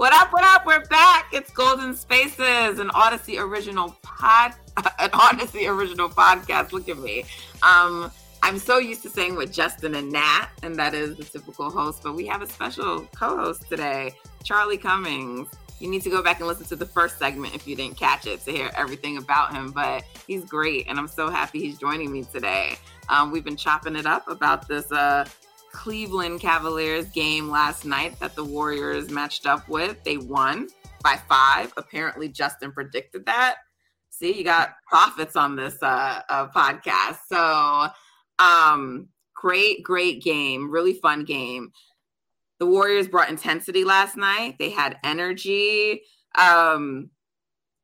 What up? What up? We're back. It's Golden Spaces, an Odyssey original pod, an Odyssey original podcast. Look at me. Um, I'm so used to saying with Justin and Nat, and that is the typical host, but we have a special co-host today, Charlie Cummings. You need to go back and listen to the first segment if you didn't catch it to hear everything about him. But he's great, and I'm so happy he's joining me today. Um, we've been chopping it up about this uh, Cleveland Cavaliers game last night that the Warriors matched up with. They won by five. Apparently, Justin predicted that. See, you got prophets on this uh, uh, podcast. So, um, great, great game. Really fun game. The Warriors brought intensity last night. They had energy. Um,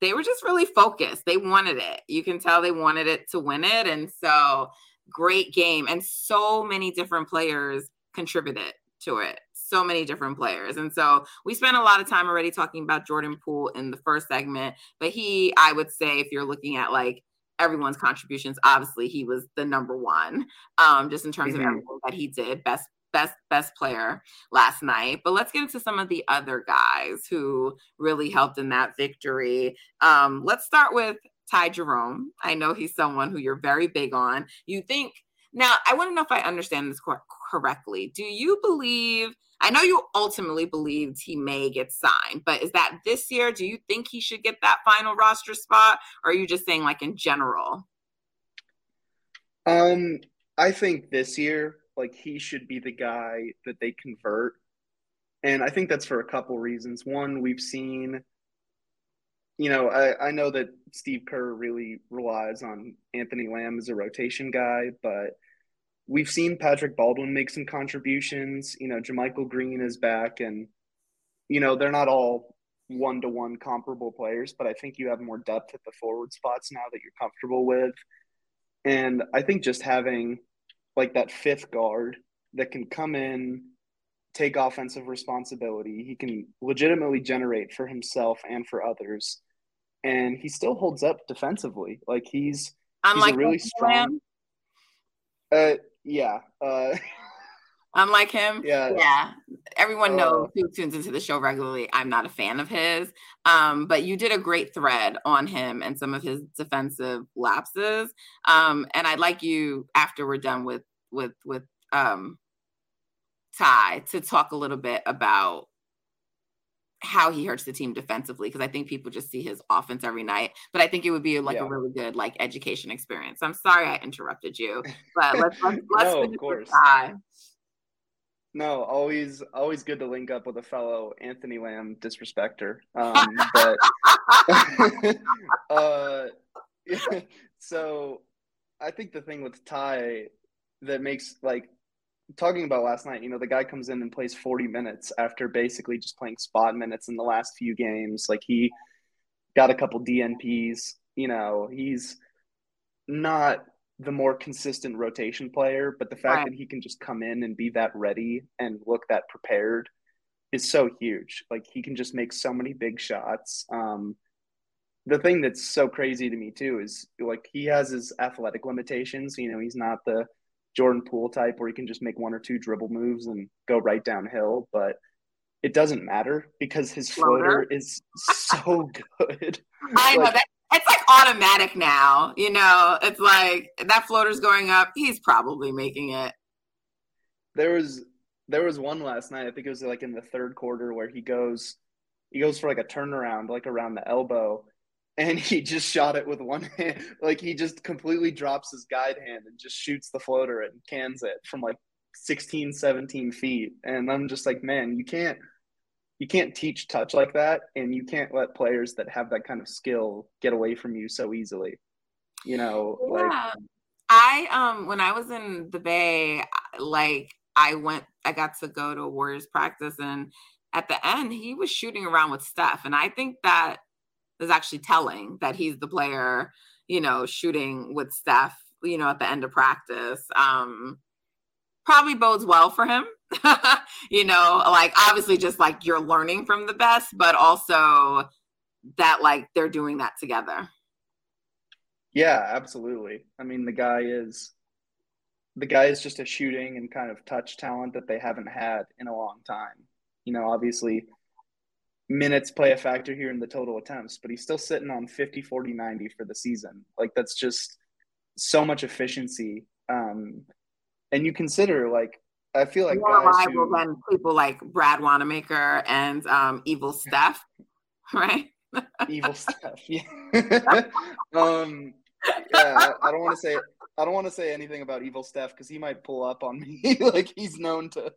they were just really focused. They wanted it. You can tell they wanted it to win it. And so great game and so many different players contributed to it. So many different players. And so we spent a lot of time already talking about jordan poole in the first segment but he i would say if you're looking at like everyone's contributions obviously he was the number one um just in terms mm-hmm. of everything that he did best best best player last night. But let's get into some of the other guys who really helped in that victory. Um let's start with Ty Jerome. I know he's someone who you're very big on. You think now, I want to know if I understand this cor- correctly. Do you believe? I know you ultimately believed he may get signed, but is that this year? Do you think he should get that final roster spot, or are you just saying like in general? Um, I think this year, like he should be the guy that they convert, and I think that's for a couple reasons. One, we've seen you know, I, I know that Steve Kerr really relies on Anthony Lamb as a rotation guy, but we've seen Patrick Baldwin make some contributions. You know, JaMychal Green is back, and you know they're not all one to one comparable players, but I think you have more depth at the forward spots now that you're comfortable with. And I think just having like that fifth guard that can come in, take offensive responsibility, he can legitimately generate for himself and for others and he still holds up defensively. Like he's Unlike he's a really strong. Uh, yeah. Uh, Unlike him, yeah, yeah. Everyone uh, knows who tunes into the show regularly. I'm not a fan of his, um, but you did a great thread on him and some of his defensive lapses. Um, and I'd like you after we're done with with with um, Ty to talk a little bit about how he hurts the team defensively because I think people just see his offense every night. But I think it would be like yeah. a really good like education experience. I'm sorry I interrupted you, but let's let's, let's no, of course. No, always always good to link up with a fellow Anthony Lamb disrespecter. Um, but uh, so I think the thing with Ty that makes like talking about last night, you know, the guy comes in and plays 40 minutes after basically just playing spot minutes in the last few games. Like he got a couple DNPs, you know, he's not the more consistent rotation player, but the fact right. that he can just come in and be that ready and look that prepared is so huge. Like he can just make so many big shots. Um, the thing that's so crazy to me too is like he has his athletic limitations. You know, he's not the Jordan Poole type where he can just make one or two dribble moves and go right downhill, but it doesn't matter because his floater, floater is so good. I like, know that it's like automatic now. You know, it's like that floater's going up. He's probably making it. There was there was one last night. I think it was like in the third quarter where he goes, he goes for like a turnaround, like around the elbow, and he just shot it with one hand. Like he just completely drops his guide hand and just shoots the floater and cans it from like 16, 17 feet. And I'm just like, man, you can't you can't teach touch like that and you can't let players that have that kind of skill get away from you so easily. You know, yeah. like I um when I was in the Bay, like I went I got to go to Warriors practice and at the end he was shooting around with Steph. And I think that is actually telling that he's the player, you know, shooting with Steph, you know, at the end of practice. Um, probably bodes well for him. you know, like obviously just like you're learning from the best, but also that like they're doing that together. Yeah, absolutely. I mean, the guy is the guy is just a shooting and kind of touch talent that they haven't had in a long time. You know, obviously minutes play a factor here in the total attempts, but he's still sitting on 50, 40, 90 for the season. Like that's just so much efficiency. Um, and you consider like I feel like more reliable who, than people like Brad Wanamaker and um, Evil Steph, right? Evil Steph, yeah. um, yeah, I, don't want to say I don't want to say anything about Evil Steph because he might pull up on me like he's known to.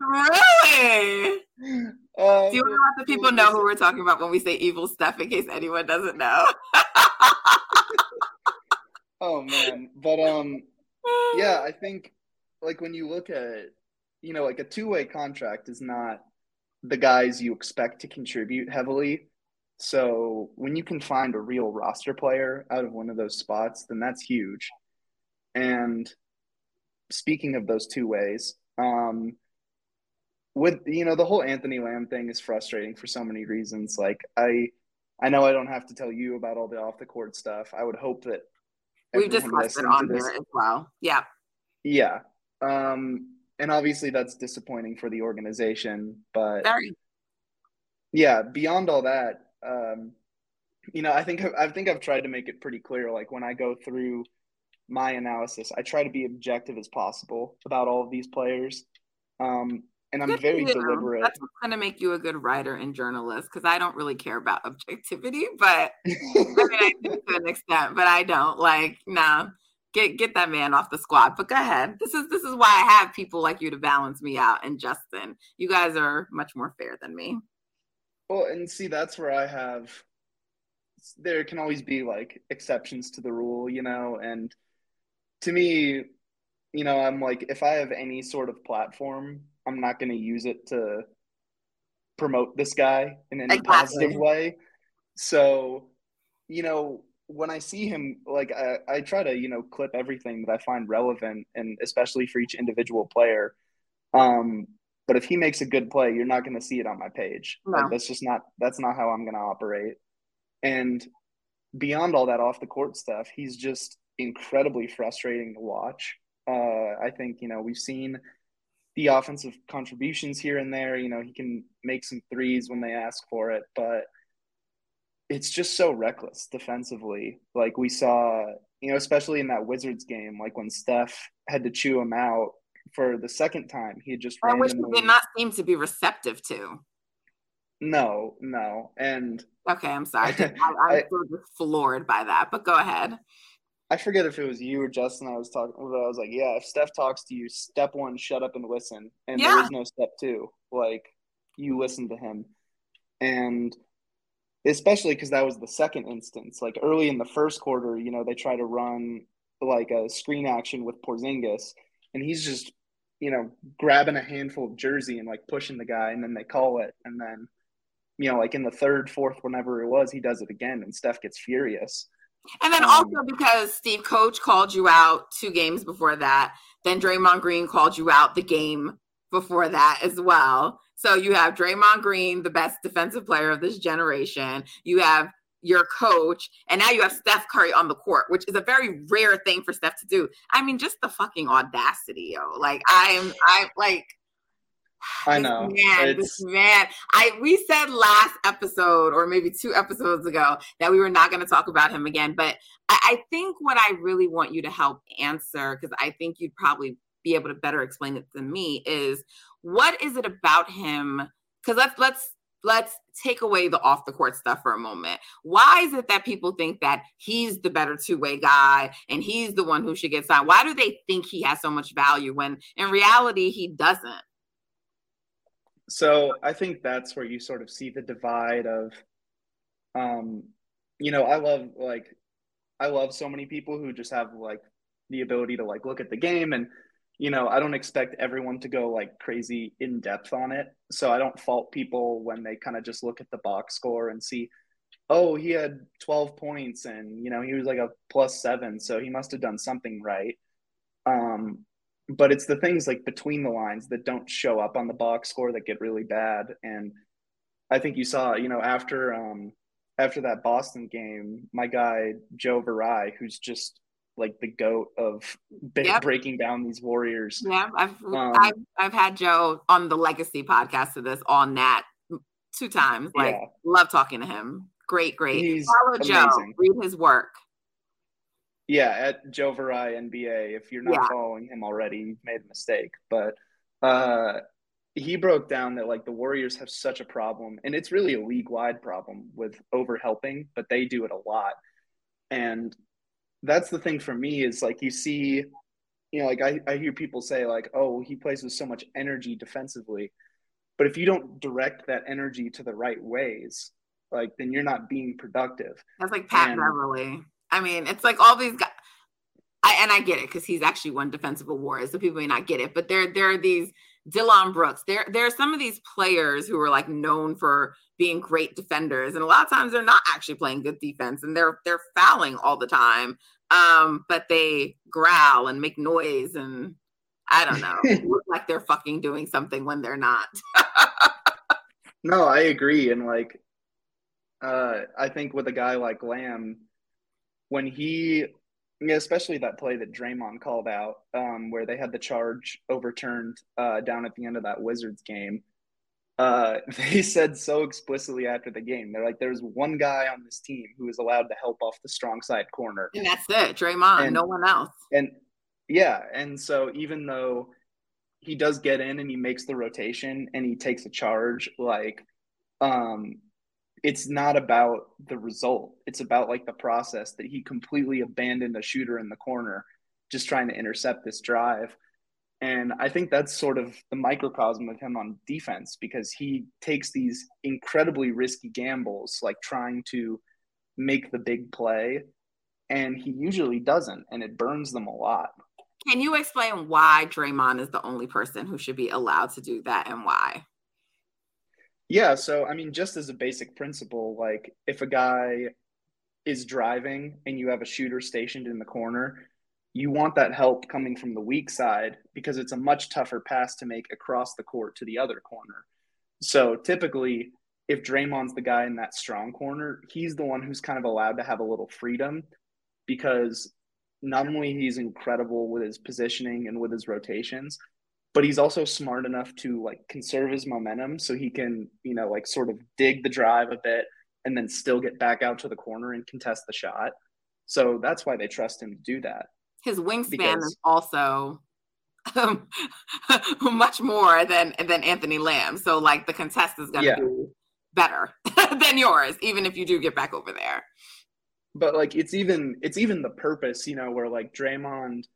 Really? Uh, Do you want to let the people know who we're talking about when we say Evil Steph in case anyone doesn't know? oh man, but um, yeah, I think like when you look at you know like a two way contract is not the guys you expect to contribute heavily so when you can find a real roster player out of one of those spots, then that's huge. And speaking of those two ways, um, with you know the whole Anthony Lamb thing is frustrating for so many reasons. Like I, I know I don't have to tell you about all the off the court stuff. I would hope that we've discussed it on here as well. Yeah, yeah, um, and obviously that's disappointing for the organization. But Very. yeah, beyond all that, um, you know, I think I think I've tried to make it pretty clear. Like when I go through my analysis, I try to be objective as possible about all of these players. Um, and I'm very deliberate. That's what's going to make you a good writer and journalist because I don't really care about objectivity, but I mean, I do to an extent, but I don't like no. Get get that man off the squad. But go ahead. This is this is why I have people like you to balance me out. And Justin, you guys are much more fair than me. Well, and see, that's where I have. There can always be like exceptions to the rule, you know, and to me, you know, I'm like, if I have any sort of platform, I'm not going to use it to promote this guy in any exactly. positive way. So, you know, when I see him, like I, I try to, you know, clip everything that I find relevant and especially for each individual player. Um, but if he makes a good play, you're not going to see it on my page. No. Like, that's just not that's not how I'm going to operate. And beyond all that off the court stuff, he's just incredibly frustrating to watch. Uh, I think you know we've seen the offensive contributions here and there. You know he can make some threes when they ask for it, but it's just so reckless defensively. Like we saw, you know, especially in that Wizards game, like when Steph had to chew him out for the second time. He just and which he did not seem to be receptive to. No, no, and okay, I'm sorry. I, I, I just floored by that, but go ahead. I forget if it was you or Justin. I was talking. I was like, yeah, if Steph talks to you, step one, shut up and listen, and yeah. there is no step two. Like you listen to him, and especially because that was the second instance. Like early in the first quarter, you know, they try to run like a screen action with Porzingis, and he's just you know, grabbing a handful of jersey and like pushing the guy, and then they call it, and then, you know, like in the third, fourth, whenever it was, he does it again, and Steph gets furious. And then um, also because Steve Coach called you out two games before that, then Draymond Green called you out the game before that as well. So you have Draymond Green, the best defensive player of this generation. You have your coach, and now you have Steph Curry on the court, which is a very rare thing for Steph to do. I mean, just the fucking audacity, yo. Like I'm, I'm like. I know. Man, it's... I we said last episode or maybe two episodes ago that we were not going to talk about him again. But I, I think what I really want you to help answer, because I think you'd probably be able to better explain it than me is what is it about him? Because let's let's let's take away the off the court stuff for a moment. Why is it that people think that he's the better two way guy and he's the one who should get signed? Why do they think he has so much value when in reality he doesn't? So I think that's where you sort of see the divide of, um, you know, I love like, I love so many people who just have like the ability to like look at the game and you know, I don't expect everyone to go like crazy in depth on it. So I don't fault people when they kind of just look at the box score and see, oh, he had 12 points and, you know, he was like a plus seven. So he must have done something right. Um, but it's the things like between the lines that don't show up on the box score that get really bad. And I think you saw, you know, after, um, after that Boston game, my guy Joe Viray, who's just like the goat of yep. breaking down these warriors. Yeah, I've, um, I've I've had Joe on the Legacy podcast of this on that two times. Like, yeah. love talking to him. Great, great. He's Follow amazing. Joe. Read his work. Yeah, at Joe Viray NBA. If you're not yeah. following him already, you've made a mistake. But uh, he broke down that like the Warriors have such a problem, and it's really a league wide problem with over helping, but they do it a lot. And that's the thing for me is like you see, you know, like I, I hear people say like, oh, he plays with so much energy defensively. But if you don't direct that energy to the right ways, like then you're not being productive. That's like Pat and, Beverley. I mean, it's like all these guys. I, and I get it because he's actually won defensive awards, so people may not get it. But there, there are these Dillon Brooks. There, there are some of these players who are like known for being great defenders, and a lot of times they're not actually playing good defense, and they're they're fouling all the time. Um, but they growl and make noise, and I don't know, look like they're fucking doing something when they're not. no, I agree, and like, uh, I think with a guy like Lamb, when he especially that play that Draymond called out, um, where they had the charge overturned uh, down at the end of that Wizards game. Uh, they said so explicitly after the game, they're like, "There's one guy on this team who is allowed to help off the strong side corner, and that's it, Draymond, and, no one else." And yeah, and so even though he does get in and he makes the rotation and he takes a charge, like, um, it's not about the result. It's about like the process that he completely abandoned a shooter in the corner, just trying to intercept this drive. And I think that's sort of the microcosm of him on defense because he takes these incredibly risky gambles, like trying to make the big play, and he usually doesn't, and it burns them a lot. Can you explain why Draymond is the only person who should be allowed to do that and why? Yeah, so I mean, just as a basic principle, like if a guy is driving and you have a shooter stationed in the corner, you want that help coming from the weak side because it's a much tougher pass to make across the court to the other corner. So typically, if Draymond's the guy in that strong corner, he's the one who's kind of allowed to have a little freedom because not only he's incredible with his positioning and with his rotations, but he's also smart enough to like conserve his momentum so he can, you know, like sort of dig the drive a bit and then still get back out to the corner and contest the shot. So that's why they trust him to do that. His wingspan because, is also um, much more than than Anthony Lamb. So like the contest is going to yeah. be better than yours, even if you do get back over there. But like it's even it's even the purpose, you know, where like Draymond –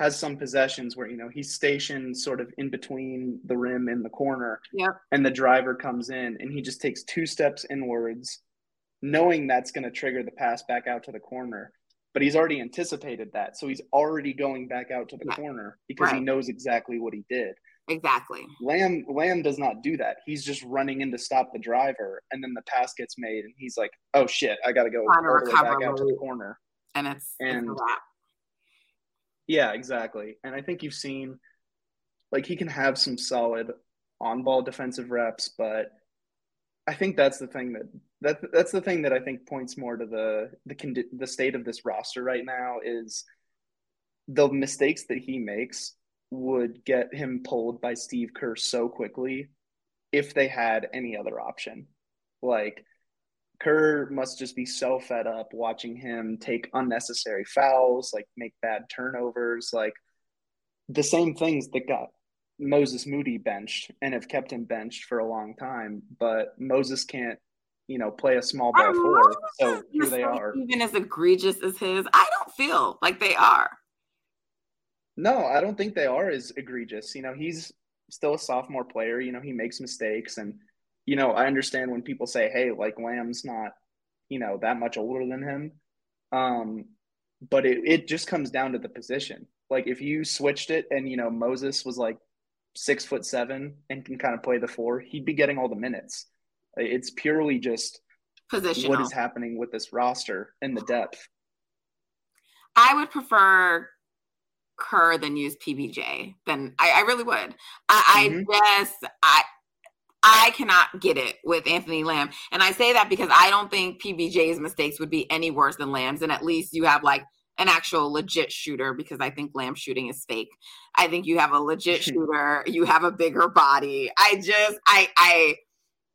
has some possessions where you know he's stationed sort of in between the rim and the corner. Yep. and the driver comes in and he just takes two steps inwards knowing that's going to trigger the pass back out to the corner. But he's already anticipated that. So he's already going back out to the corner because right. he knows exactly what he did. Exactly. Lamb lamb does not do that. He's just running in to stop the driver. And then the pass gets made and he's like oh shit i gotta go all the way back out to the corner. And it's and it's yeah, exactly. And I think you've seen like he can have some solid on ball defensive reps, but I think that's the thing that that that's the thing that I think points more to the the the state of this roster right now is the mistakes that he makes would get him pulled by Steve Kerr so quickly if they had any other option. Like Kerr must just be so fed up watching him take unnecessary fouls, like make bad turnovers. Like the same things that got Moses Moody benched and have kept him benched for a long time, but Moses can't, you know, play a small ball four. So here they are. Even as egregious as his, I don't feel like they are. No, I don't think they are as egregious. You know, he's still a sophomore player. You know, he makes mistakes. And, you know, I understand when people say, hey, like Lamb's not, you know, that much older than him. Um, but it, it just comes down to the position. Like if you switched it and, you know, Moses was like six foot seven and can kind of play the four, he'd be getting all the minutes. It's purely just position what is happening with this roster and the depth. I would prefer Kerr than use PBJ. Then I, I really would. I, mm-hmm. I just I I cannot get it with Anthony Lamb. And I say that because I don't think PBJ's mistakes would be any worse than Lamb's. And at least you have like an actual legit shooter because I think Lamb shooting is fake. I think you have a legit shooter, you have a bigger body. I just I I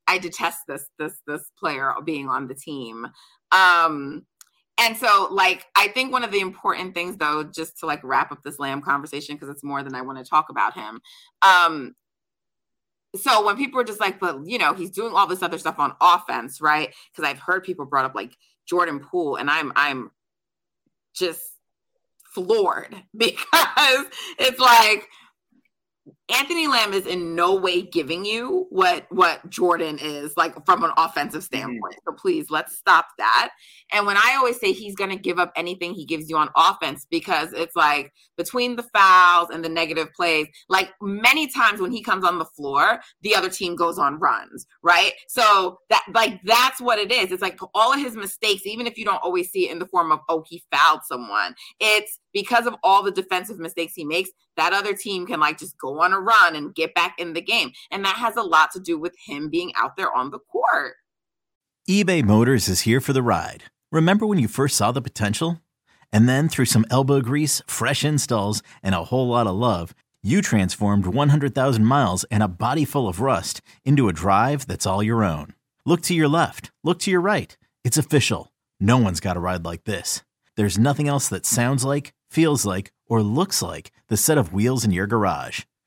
I detest this this this player being on the team. Um and so like i think one of the important things though just to like wrap up this lamb conversation because it's more than i want to talk about him um so when people are just like but you know he's doing all this other stuff on offense right? Because i've heard people brought up like jordan poole and i'm i'm just floored because it's like Anthony Lamb is in no way giving you what what Jordan is like from an offensive mm-hmm. standpoint. Mm-hmm. So please let's stop that. And when I always say he's going to give up anything he gives you on offense because it's like between the fouls and the negative plays, like many times when he comes on the floor, the other team goes on runs, right? So that like that's what it is. It's like all of his mistakes even if you don't always see it in the form of oh he fouled someone. It's because of all the defensive mistakes he makes, that other team can like just go on a run and get back in the game. And that has a lot to do with him being out there on the court. eBay Motors is here for the ride. Remember when you first saw the potential? And then through some elbow grease, fresh installs, and a whole lot of love, you transformed 100,000 miles and a body full of rust into a drive that's all your own. Look to your left, look to your right. It's official. No one's got a ride like this. There's nothing else that sounds like, feels like, or looks like the set of wheels in your garage.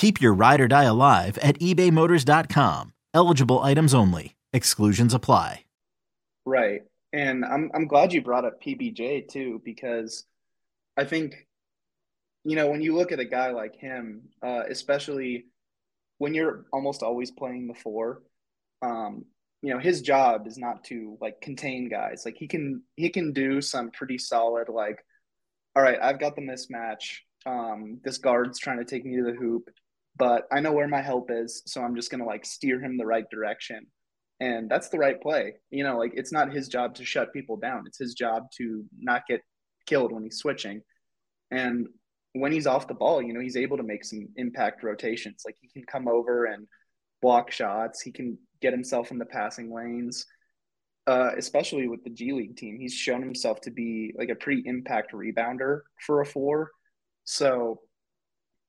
Keep your ride or die alive at ebaymotors.com. Eligible items only. Exclusions apply. Right. And I'm I'm glad you brought up PBJ too because I think you know when you look at a guy like him, uh, especially when you're almost always playing the four, um, you know his job is not to like contain guys. Like he can he can do some pretty solid like, all right, I've got the mismatch um, this guard's trying to take me to the hoop, but I know where my help is, so I'm just gonna like steer him the right direction. And that's the right play. You know, like it's not his job to shut people down. It's his job to not get killed when he's switching. And when he's off the ball, you know, he's able to make some impact rotations. Like he can come over and block shots. He can get himself in the passing lanes. Uh, especially with the G League team, he's shown himself to be like a pretty impact rebounder for a four. So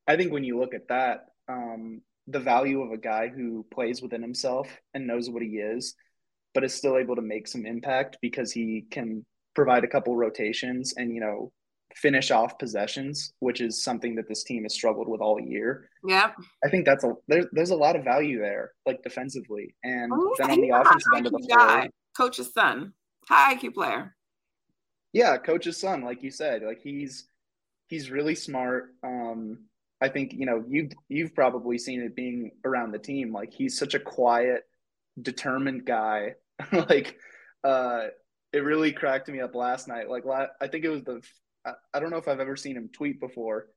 I think when you look at that, um, the value of a guy who plays within himself and knows what he is, but is still able to make some impact because he can provide a couple rotations and, you know, finish off possessions, which is something that this team has struggled with all year. Yeah. I think that's a there's there's a lot of value there, like defensively. And oh, then on the offensive end of the floor. Coach's son. High IQ player. Yeah, coach's son, like you said. Like he's he's really smart. Um, I think you know you've you've probably seen it being around the team. Like he's such a quiet, determined guy. like uh, it really cracked me up last night. Like I think it was the I, I don't know if I've ever seen him tweet before.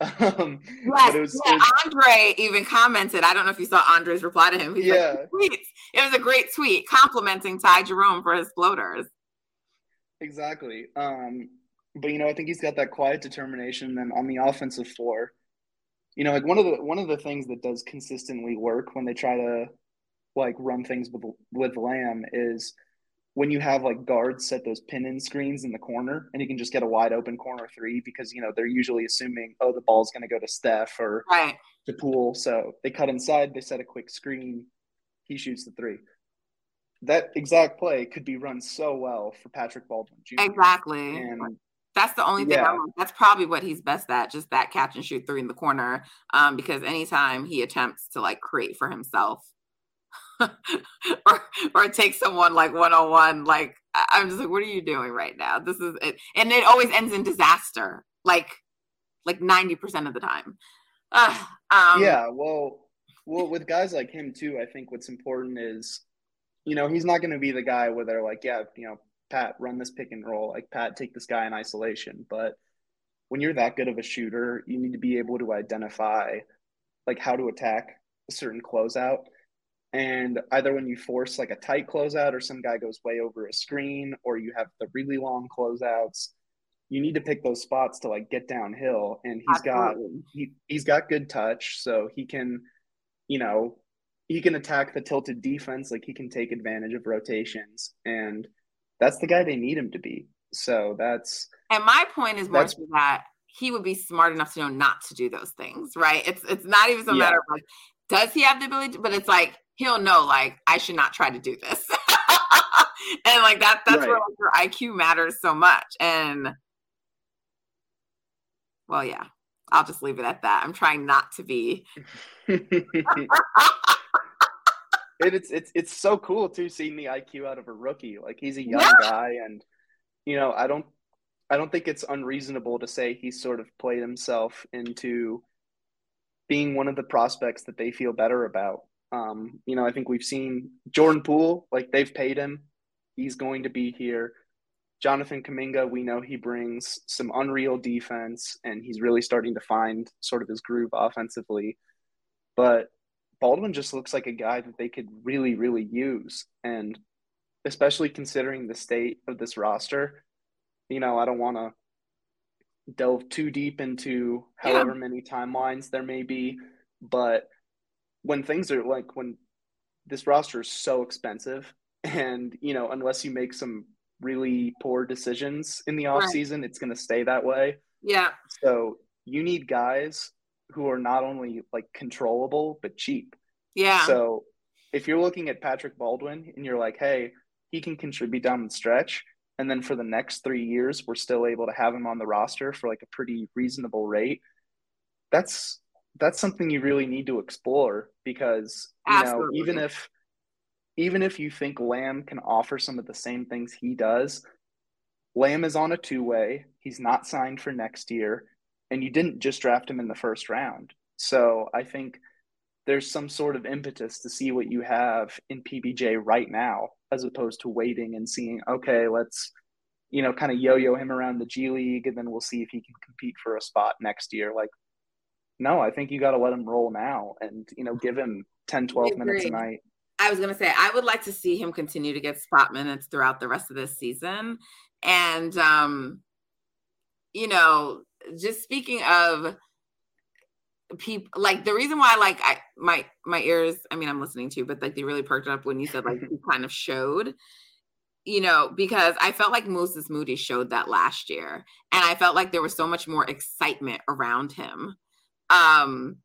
um, yes, it was, yeah, was, Andre even commented. I don't know if you saw Andre's reply to him. He's yeah, like, it was a great tweet complimenting Ty Jerome for his floaters. Exactly. Um, but you know, I think he's got that quiet determination. And on the offensive floor, you know, like one of the one of the things that does consistently work when they try to like run things with with Lamb is when you have like guards set those pin in screens in the corner and you can just get a wide open corner three because you know they're usually assuming oh the ball's going to go to Steph or right. to Poole so they cut inside they set a quick screen he shoots the three that exact play could be run so well for Patrick Baldwin Jr. exactly and that's the only thing Yeah. That's probably what he's best at just that catch and shoot three in the corner um because anytime he attempts to like create for himself or or take someone like one on one like I'm just like what are you doing right now? This is it and it always ends in disaster like like 90% of the time. Ugh, um yeah, well, well, with guys like him too, I think what's important is, you know, he's not going to be the guy where they're like, yeah, you know, Pat, run this pick and roll, like Pat, take this guy in isolation. But when you're that good of a shooter, you need to be able to identify like how to attack a certain closeout. And either when you force like a tight closeout or some guy goes way over a screen or you have the really long closeouts, you need to pick those spots to like get downhill. And he's got he he's got good touch, so he can, you know, he can attack the tilted defense. Like he can take advantage of rotations, and that's the guy they need him to be. So that's And my point is more that he would be smart enough to know not to do those things, right? It's it's not even so Yeah. matter of like, does he have the ability? To, but it's like he'll know, like, I should not try to do this, and like that that's where Right. like, your IQ matters so much. And well, yeah, I'll just leave it at that. I'm trying not to be. it, it's it's it's so cool too seeing the IQ out of a rookie. Like he's a young Yeah. guy, and you know I don't I don't think it's unreasonable to say he's sort of played himself into being one of the prospects that they feel better about. Um, you know, I think we've seen Jordan Poole, like they've paid him. He's going to be here. Jonathan Kuminga, we know he brings some unreal defense and he's really starting to find sort of his groove offensively. But Baldwin just looks like a guy that they could really, really use. And especially considering the state of this roster, you know, I don't want to delve too deep into Yeah. however many timelines there may be. But when things are like when this roster is so expensive, and, you know, unless you make some really poor decisions in the Right. offseason, it's going to stay that way. Yeah, So you need guys who are not only like controllable but cheap. yeah, So if you're looking at Patrick Baldwin and you're like, hey, he can contribute down the stretch, and then for the next three years we're still able to have him on the roster for like a pretty reasonable rate, that's that's something you really need to explore because you Absolutely. know even if even if you think Lamb can offer some of the same things he does, Lamb is on a two way. He's not signed for next year, and you didn't just draft him in the first round. So I think there's some sort of impetus to see what you have in PBJ right now, as opposed to waiting and seeing, okay, let's, you know, kind of yo yo him around the G League, and then we'll see if he can compete for a spot next year. Like, no, I think you got to let him roll now and, you know, give him 10, 12 minutes a night. I was gonna say I would like to see him continue to get spot minutes throughout the rest of this season. And um, you know, just speaking of people like the reason why like I my my ears, I mean I'm listening to, you, but like they really perked up when you said like he kind of showed, you know, because I felt like Moses Moody showed that last year. And I felt like there was so much more excitement around him. Um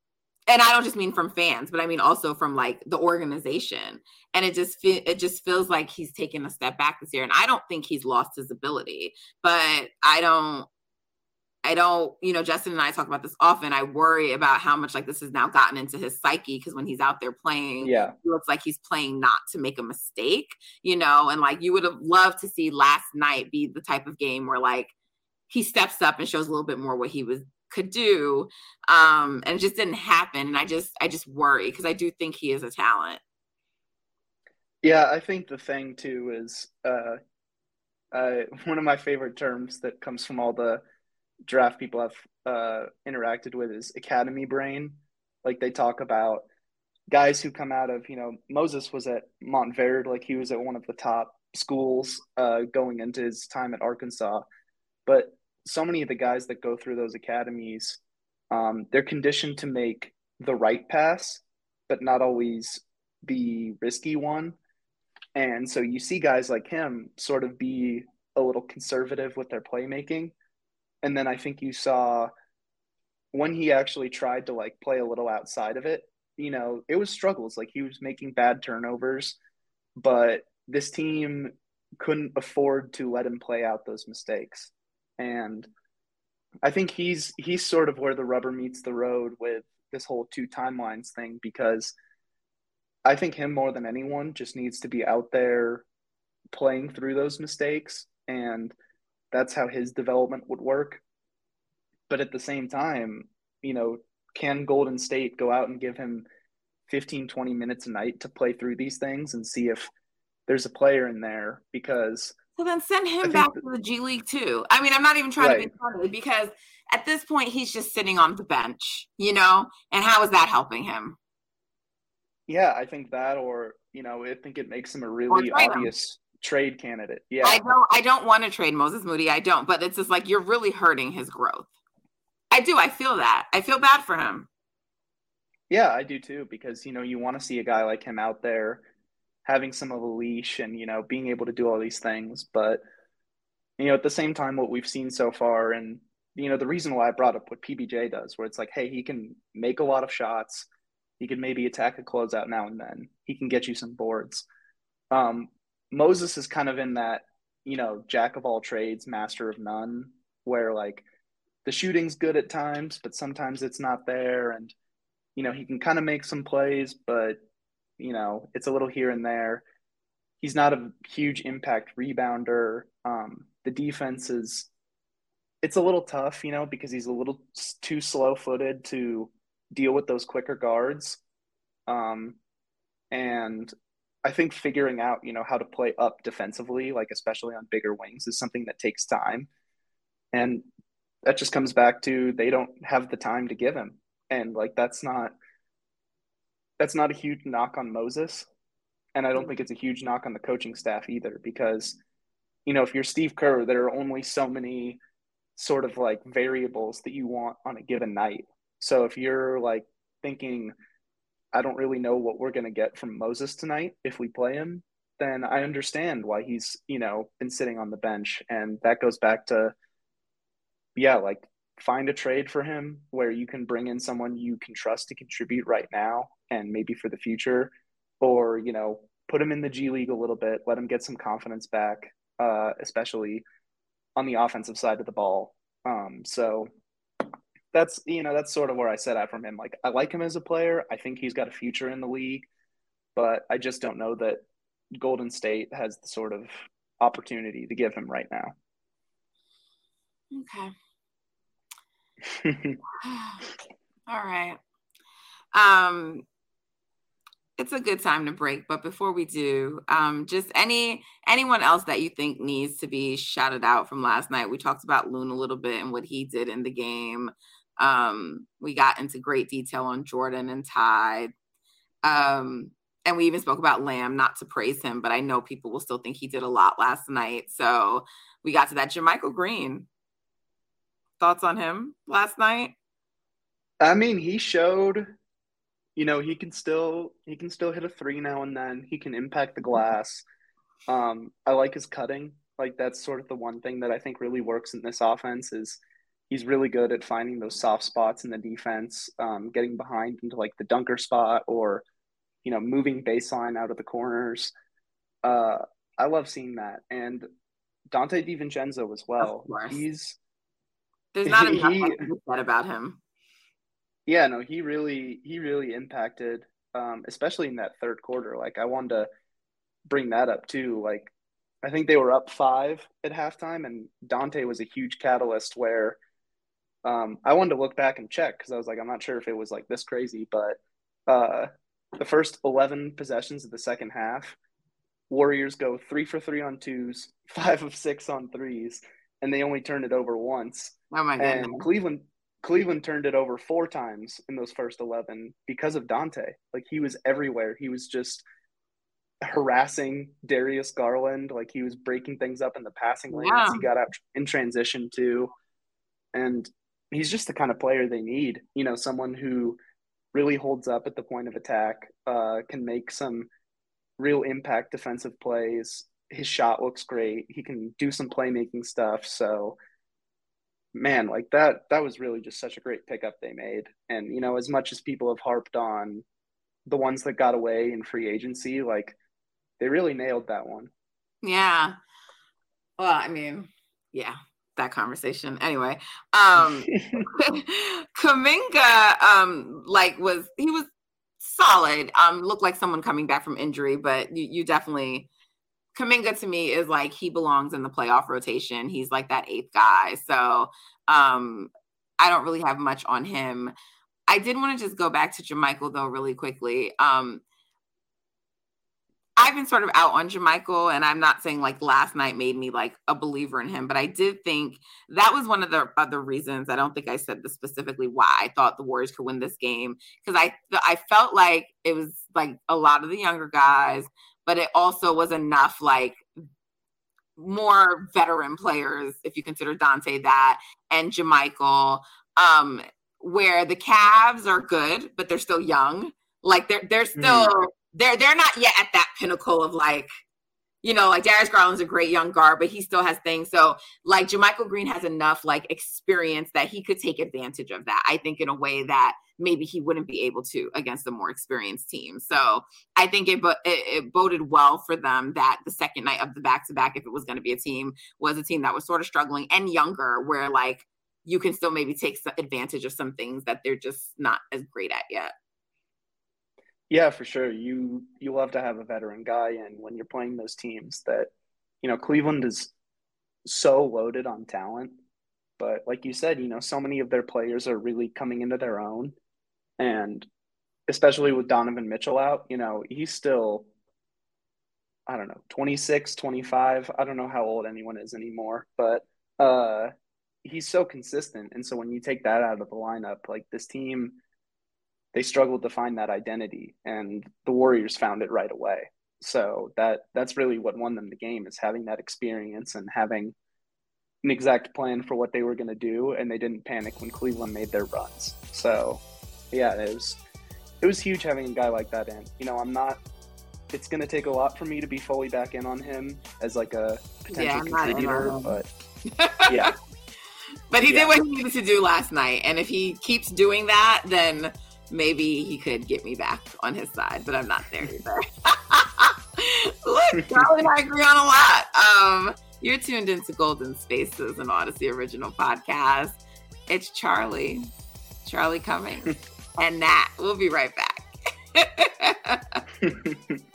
and I don't just mean from fans, but I mean also from like the organization. And it just fe- it just feels like he's taken a step back this year. And I don't think he's lost his ability, but I don't. I don't, you know, Justin and I talk about this often. I worry about how much like this has now gotten into his psyche because when he's out there playing, Yeah. he looks like he's playing not to make a mistake, you know, and like you would have loved to see last night be the type of game where like he steps up and shows a little bit more what he was could do um and it just didn't happen and i just i just worry because i do think he is a talent Yeah, I think the thing too is uh, uh, one of my favorite terms that comes from all the draft people I've uh, interacted with is academy brain. Like they talk about guys who come out of, you know, Moses was at Montverde, like he was at one of the top schools uh, going into his time at Arkansas. But so many of the guys that go through those academies, Um, they're conditioned to make the right pass, but not always the risky one. And so you see guys like him sort of be a little conservative with their playmaking. And then I think you saw when he actually tried to like play a little outside of it, you know, it was struggles. Like he was making bad turnovers, but this team couldn't afford to let him play out those mistakes. And I think he's he's sort of where the rubber meets the road with this whole two timelines thing because I think him more than anyone just needs to be out there playing through those mistakes and that's how his development would work. But at the same time, you know, can Golden State go out and give him 15 20 minutes a night to play through these things and see if there's a player in there because so then send him back to the G League too. I mean, I'm not even trying right. to be funny because at this point he's just sitting on the bench, you know? And how is that helping him? Yeah, I think that or, you know, I think it makes him a really obvious. Trade candidate. Yeah. I don't I don't want to trade Moses Moody. I don't, but it's just like you're really hurting his growth. I do. I feel that. I feel bad for him. Yeah, I do too, because you know, you want to see a guy like him out there having some of a leash and you know being able to do all these things but you know at the same time what we've seen so far and you know the reason why i brought up what pbj does where it's like hey he can make a lot of shots he can maybe attack a closeout now and then he can get you some boards um, moses is kind of in that you know jack of all trades master of none where like the shooting's good at times but sometimes it's not there and you know he can kind of make some plays but you know, it's a little here and there. He's not a huge impact rebounder. Um, the defense is, it's a little tough, you know, because he's a little too slow footed to deal with those quicker guards. Um, and I think figuring out, you know, how to play up defensively, like especially on bigger wings, is something that takes time. And that just comes back to they don't have the time to give him. And like that's not that's not a huge knock on Moses. And I don't think it's a huge knock on the coaching staff either, because, you know, if you're Steve Kerr, there are only so many sort of like variables that you want on a given night. So if you're like thinking, I don't really know what we're going to get from Moses tonight if we play him, then I understand why he's, you know, been sitting on the bench. And that goes back to, yeah, like find a trade for him where you can bring in someone you can trust to contribute right now and maybe for the future, or you know, put him in the G League a little bit, let him get some confidence back, uh, especially on the offensive side of the ball. Um, so that's you know that's sort of where I set out from him. Like I like him as a player. I think he's got a future in the league, but I just don't know that Golden State has the sort of opportunity to give him right now. Okay. All right. Um, it's a good time to break but before we do um, just any anyone else that you think needs to be shouted out from last night we talked about loon a little bit and what he did in the game um, we got into great detail on jordan and tide um, and we even spoke about lamb not to praise him but i know people will still think he did a lot last night. So we got to that JaMychal Green. Thoughts on him last night? I mean he showed you know he can still he can still hit a three now and then. He can impact the glass. Um i like his cutting. Like that's sort of the one thing that i think really works in this offense is he's really good at finding those soft spots in the defense um, getting behind into like the dunker spot or you know moving baseline out of the corners. Uh i love seeing that. And donte divincenzo as well. he's there's not enough he, said about him. Yeah, no, he really he really impacted, um, especially in that third quarter. Like I wanted to bring that up too. Like I think they were up five at halftime, and Donte was a huge catalyst where um, I wanted to look back and check because I was like, I'm not sure if it was like this crazy, but uh, the first 11 possessions of the second half, Warriors go three for three on twos, five of six on threes, and they only turned it over once. Oh my god! And Cleveland Cleveland turned it over four times in those first 11 because of Donte. Like he was everywhere. He was just harassing Darius Garland. Like he was breaking things up in the passing lane yeah. he got out in transition too. And he's just the kind of player they need. You know, someone who really holds up at the point of attack, uh, can make some real impact defensive plays. His shot looks great. He can do some playmaking stuff. So, man, like that, that was really just such a great pickup they made. And, you know, as much as people have harped on the ones that got away in free agency, like they really nailed that one. Yeah. Well, I mean, yeah, that conversation. Anyway, um Kuminga um like was he was solid. Um looked like someone coming back from injury, but you, you definitely Kuminga to me is like he belongs in the playoff rotation. He's like that eighth guy. So um I don't really have much on him. I did want to just go back to JaMychal though really quickly. Um I've been sort of out on JaMychal, and I'm not saying like last night made me like a believer in him, but I did think that was one of the other reasons. I don't think I said this specifically why I thought the Warriors could win this game because I I felt like it was like a lot of the younger guys, but it also was enough like more veteran players if you consider Donte that and JaMychal, um, where the Cavs are good, but they're still young. Like they're they're still. Mm they're they're not yet at that pinnacle of like you know, like Darius Garland's a great young guard, but he still has things. So, like JaMychal Green has enough like experience that he could take advantage of that. I think in a way that maybe he wouldn't be able to against a more experienced team. So, I think it it, it boded well for them that the second night of the back to back, if it was going to be a team, was a team that was sort of struggling and younger, where like you can still maybe take advantage of some things that they're just not as great at yet. Yeah, for sure. You you love to have a veteran guy and when you're playing those teams that you know, Cleveland is so loaded on talent, but like you said, you know, so many of their players are really coming into their own and especially with Donovan Mitchell out, you know, he's still I don't know, 26, 25. I don't know how old anyone is anymore, but uh he's so consistent and so when you take that out of the lineup, like this team they struggled to find that identity and the warriors found it right away. So that that's really what won them the game is having that experience and having an exact plan for what they were going to do and they didn't panic when cleveland made their runs. So yeah it was it was huge having a guy like that in. You know i'm not it's going to take a lot for me to be fully back in on him as like a potential yeah, contributor but yeah. But he yeah. did what he needed to do last night and if he keeps doing that then maybe he could get me back on his side, but I'm not there either. Look, Charlie and I agree on a lot. Um, you're tuned into Golden Spaces, an Audacy original podcast. It's Charlie, Charlie coming, and Nat. We'll be right back.